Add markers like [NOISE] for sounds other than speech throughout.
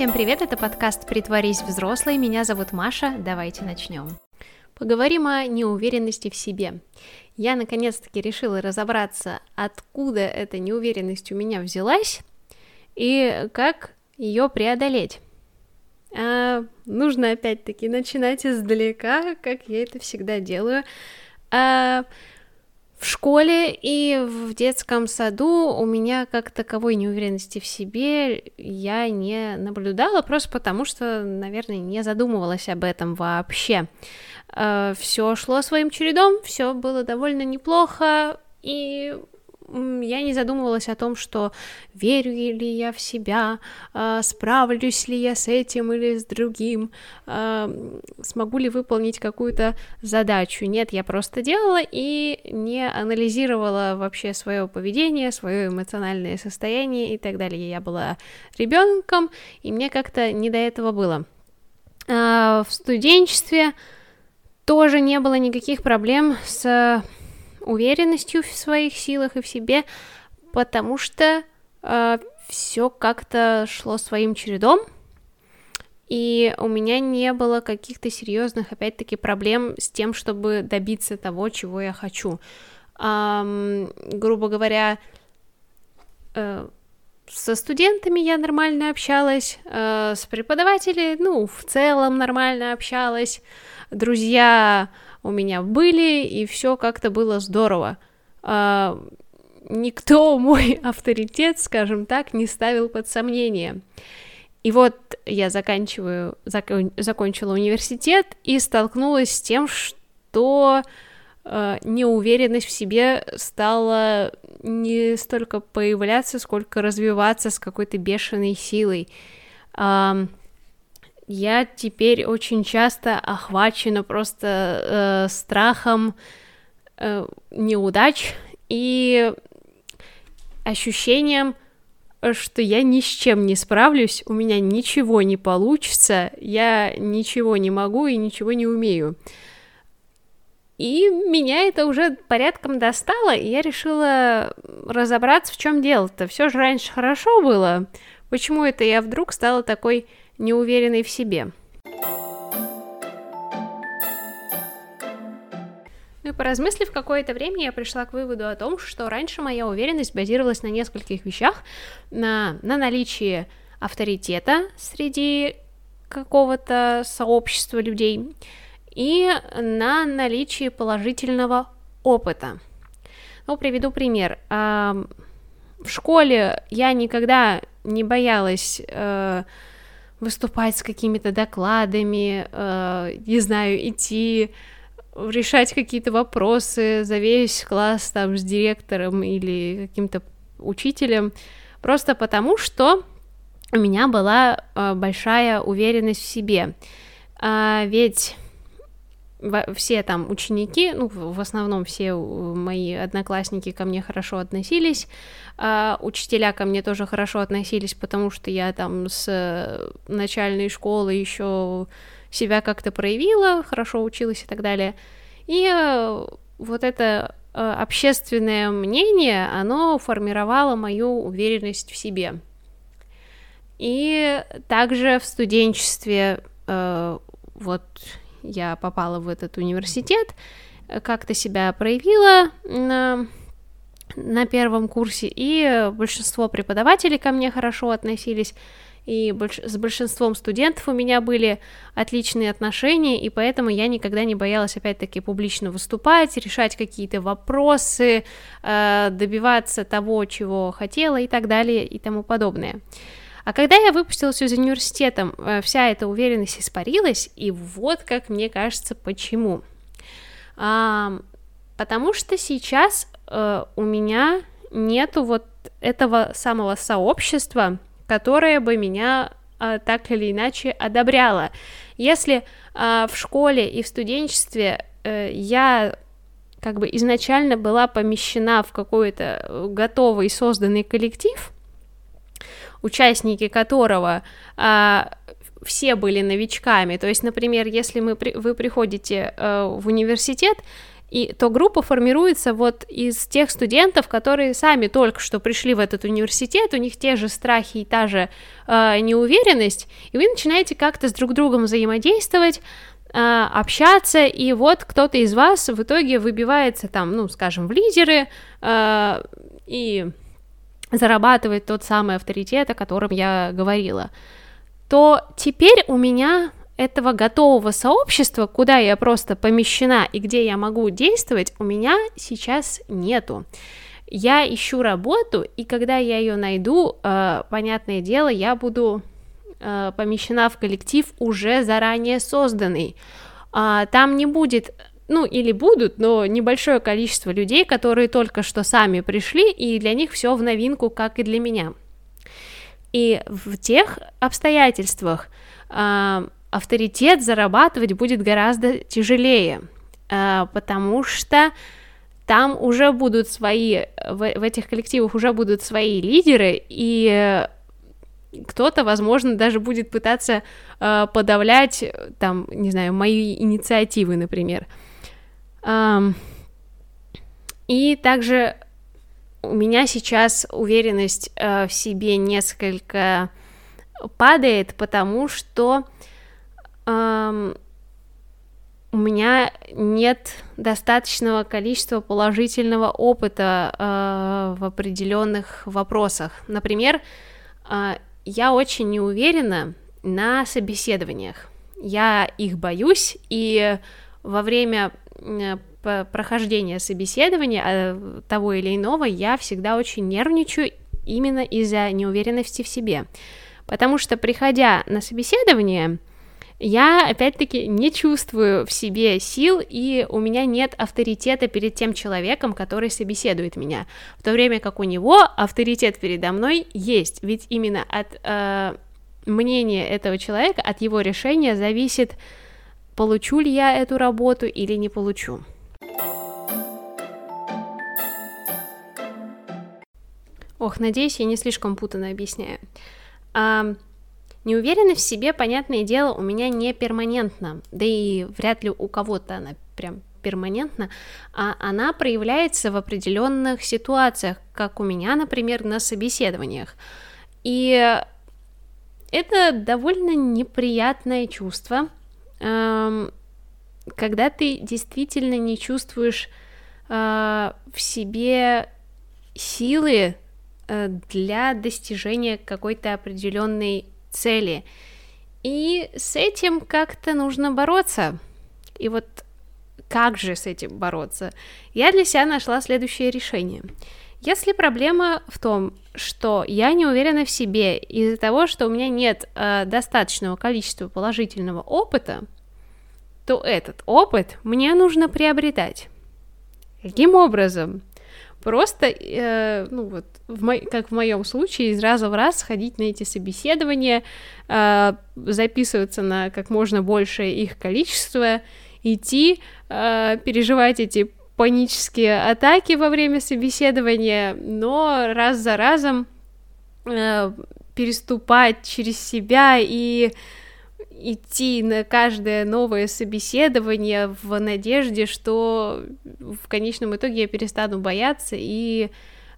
Всем привет, это подкаст «Притворись взрослой», меня зовут Маша, давайте начнем. Поговорим о неуверенности в себе. Я наконец-таки решила разобраться, откуда эта неуверенность у меня взялась и как ее преодолеть. А, нужно опять-таки начинать издалека, как я это всегда делаю. А, в школе и в детском саду у меня как таковой неуверенности в себе я не наблюдала, просто потому что, наверное, не задумывалась об этом вообще. Э, все шло своим чередом, все было довольно неплохо, и я не задумывалась о том, что верю ли я в себя, а, справлюсь ли я с этим или с другим, а, смогу ли выполнить какую-то задачу. Нет, я просто делала и не анализировала вообще свое поведение, свое эмоциональное состояние и так далее. Я была ребенком, и мне как-то не до этого было. А, в студенчестве тоже не было никаких проблем с уверенностью в своих силах и в себе, потому что э, все как-то шло своим чередом, и у меня не было каких-то серьезных, опять-таки, проблем с тем, чтобы добиться того, чего я хочу. Эм, грубо говоря, э, со студентами я нормально общалась, э, с преподавателями, ну, в целом нормально общалась, друзья у меня были, и все как-то было здорово. А, никто [LAUGHS] мой авторитет, скажем так, не ставил под сомнение. И вот я заканчиваю, закон, закончила университет и столкнулась с тем, что э, неуверенность в себе стала не столько появляться, сколько развиваться с какой-то бешеной силой. Э, я теперь очень часто охвачена просто э, страхом э, неудач и ощущением, что я ни с чем не справлюсь, у меня ничего не получится, я ничего не могу и ничего не умею. И меня это уже порядком достало, и я решила разобраться, в чем дело-то. Все же раньше хорошо было. Почему это я вдруг стала такой неуверенной в себе. Ну и поразмыслив какое-то время, я пришла к выводу о том, что раньше моя уверенность базировалась на нескольких вещах, на, на наличии авторитета среди какого-то сообщества людей и на наличии положительного опыта. Ну, приведу пример. В школе я никогда не боялась э, выступать с какими-то докладами, э, не знаю, идти решать какие-то вопросы за весь класс там с директором или каким-то учителем, просто потому что у меня была э, большая уверенность в себе. А ведь все там ученики, ну, в основном все мои одноклассники ко мне хорошо относились, а учителя ко мне тоже хорошо относились, потому что я там с начальной школы еще себя как-то проявила, хорошо училась и так далее. И э, вот это э, общественное мнение, оно формировало мою уверенность в себе. И также в студенчестве э, вот я попала в этот университет, как-то себя проявила на, на первом курсе, и большинство преподавателей ко мне хорошо относились, и больш... с большинством студентов у меня были отличные отношения, и поэтому я никогда не боялась, опять-таки, публично выступать, решать какие-то вопросы, э, добиваться того, чего хотела и так далее и тому подобное. А когда я выпустилась из университета, э, вся эта уверенность испарилась, и вот как мне кажется, почему. А, потому что сейчас а, у меня нету вот этого самого сообщества, которое бы меня а, так или иначе одобряло. Если а, в школе и в студенчестве а, я как бы изначально была помещена в какой-то готовый созданный коллектив, участники которого а, все были новичками. То есть, например, если мы, вы приходите э, в университет, и то группа формируется вот из тех студентов, которые сами только что пришли в этот университет, у них те же страхи и та же э, неуверенность, и вы начинаете как-то с друг другом взаимодействовать, э, общаться, и вот кто-то из вас в итоге выбивается там, ну, скажем, в лидеры э, и зарабатывает тот самый авторитет, о котором я говорила, то теперь у меня этого готового сообщества, куда я просто помещена и где я могу действовать, у меня сейчас нету. Я ищу работу, и когда я ее найду, э, понятное дело, я буду э, помещена в коллектив уже заранее созданный. Э, там не будет ну или будут, но небольшое количество людей, которые только что сами пришли, и для них все в новинку, как и для меня. И в тех обстоятельствах э, авторитет зарабатывать будет гораздо тяжелее, э, потому что там уже будут свои, в, в этих коллективах уже будут свои лидеры, и кто-то, возможно, даже будет пытаться э, подавлять, там, не знаю, мои инициативы, например. Um, и также у меня сейчас уверенность э, в себе несколько падает, потому что у меня нет достаточного количества положительного опыта э, в определенных вопросах. Например, э, я очень не уверена на собеседованиях. Я их боюсь, и во время прохождения собеседования э, того или иного я всегда очень нервничаю именно из-за неуверенности в себе. Потому что, приходя на собеседование, я, опять-таки, не чувствую в себе сил, и у меня нет авторитета перед тем человеком, который собеседует меня, в то время как у него авторитет передо мной есть, ведь именно от э, мнения этого человека, от его решения зависит, получу ли я эту работу или не получу. Ох, надеюсь, я не слишком путанно объясняю. А, неуверенность в себе, понятное дело, у меня не перманентна, да и вряд ли у кого-то она прям перманентно, а она проявляется в определенных ситуациях, как у меня, например, на собеседованиях. И это довольно неприятное чувство, когда ты действительно не чувствуешь э, в себе силы Э, для достижения какой-то определенной цели. И с этим как-то нужно бороться. И вот как же с этим бороться? Я для себя нашла следующее решение. Если проблема в том, что я не уверена в себе из-за того, что у меня нет э, достаточного количества положительного опыта, то этот опыт мне нужно приобретать. Каким образом? Просто, э, ну вот, в мо- как в моем случае, из раза в раз ходить на эти собеседования, э, записываться на как можно большее их количество, идти, э, переживать эти панические атаки во время собеседования, но раз за разом э, переступать через себя и идти на каждое новое собеседование в надежде, что в конечном итоге я перестану бояться и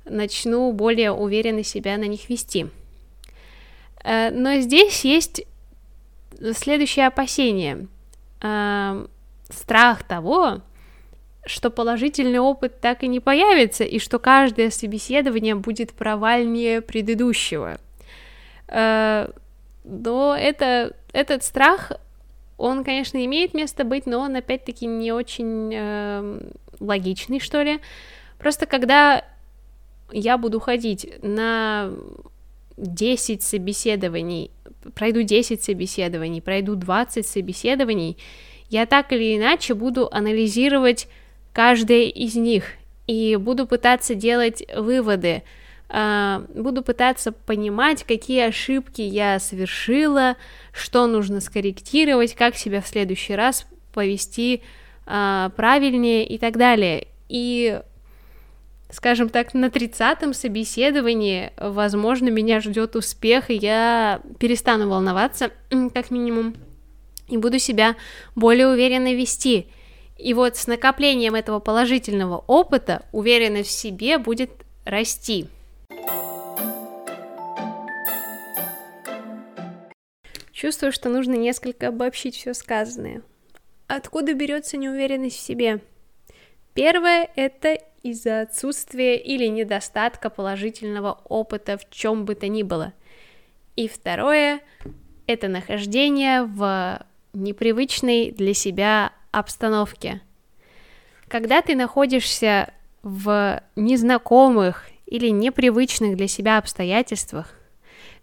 начну более уверенно себя на них вести. Э, но здесь есть следующее опасение. Э, страх того, что положительный опыт так и не появится, и что каждое собеседование будет провальнее предыдущего. Э, но это, этот страх, он, конечно, имеет место быть, но он, опять-таки, не очень э, логичный, что ли. Просто когда я буду ходить на 10 собеседований, пройду 10 собеседований, пройду 20 собеседований, я так или иначе буду анализировать каждое из них и буду пытаться делать выводы, а, буду пытаться понимать, какие ошибки я совершила, что нужно скорректировать, как себя в следующий раз повести а, правильнее и так далее. И скажем так, на 30-м собеседовании, возможно, меня ждет успех, и я перестану волноваться, как минимум, и буду себя более уверенно вести. И вот с накоплением этого положительного опыта уверенность в себе будет расти. Чувствую, что нужно несколько обобщить все сказанное. Откуда берется неуверенность в себе? Первое – это из-за отсутствия или недостатка положительного опыта в чем бы то ни было. И второе – это нахождение в непривычной для себя обстановке. Когда ты находишься в незнакомых или непривычных для себя обстоятельствах,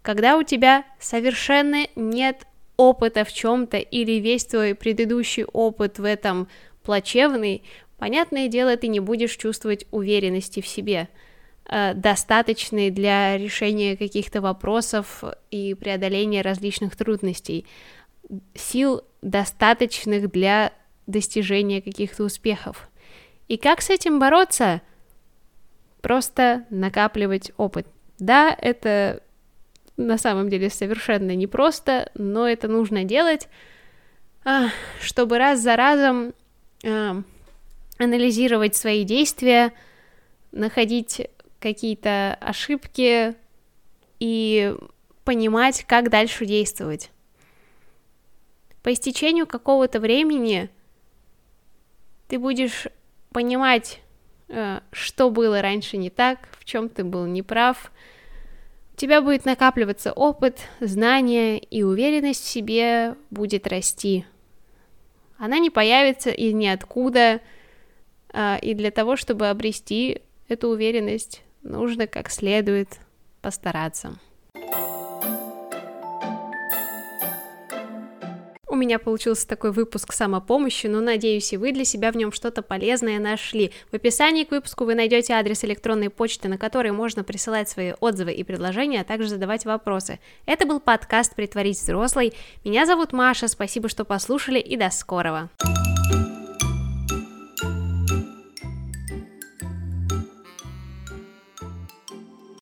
когда у тебя совершенно нет опыта в чем-то или весь твой предыдущий опыт в этом плачевный, понятное дело, ты не будешь чувствовать уверенности в себе, э, достаточной для решения каких-то вопросов и преодоления различных трудностей, сил достаточных для достижения каких-то успехов. И как с этим бороться? Просто накапливать опыт. Да, это на самом деле совершенно непросто, но это нужно делать, а, чтобы раз за разом а, анализировать свои действия, находить какие-то ошибки и понимать, как дальше действовать. По истечению какого-то времени ты будешь понимать, э, что было раньше не так, в чем ты был неправ. У тебя будет накапливаться опыт, знания, и уверенность в себе будет расти. Она не появится из ниоткуда, э, и для того, чтобы обрести эту уверенность, нужно как следует постараться. Меня получился такой выпуск самопомощи, но надеюсь и вы для себя в нем что-то полезное нашли. В описании к выпуску вы найдете адрес электронной почты, на который можно присылать свои отзывы и предложения, а также задавать вопросы. Это был подкаст «Притворить взрослый». Меня зовут Маша, спасибо, что послушали и до скорого.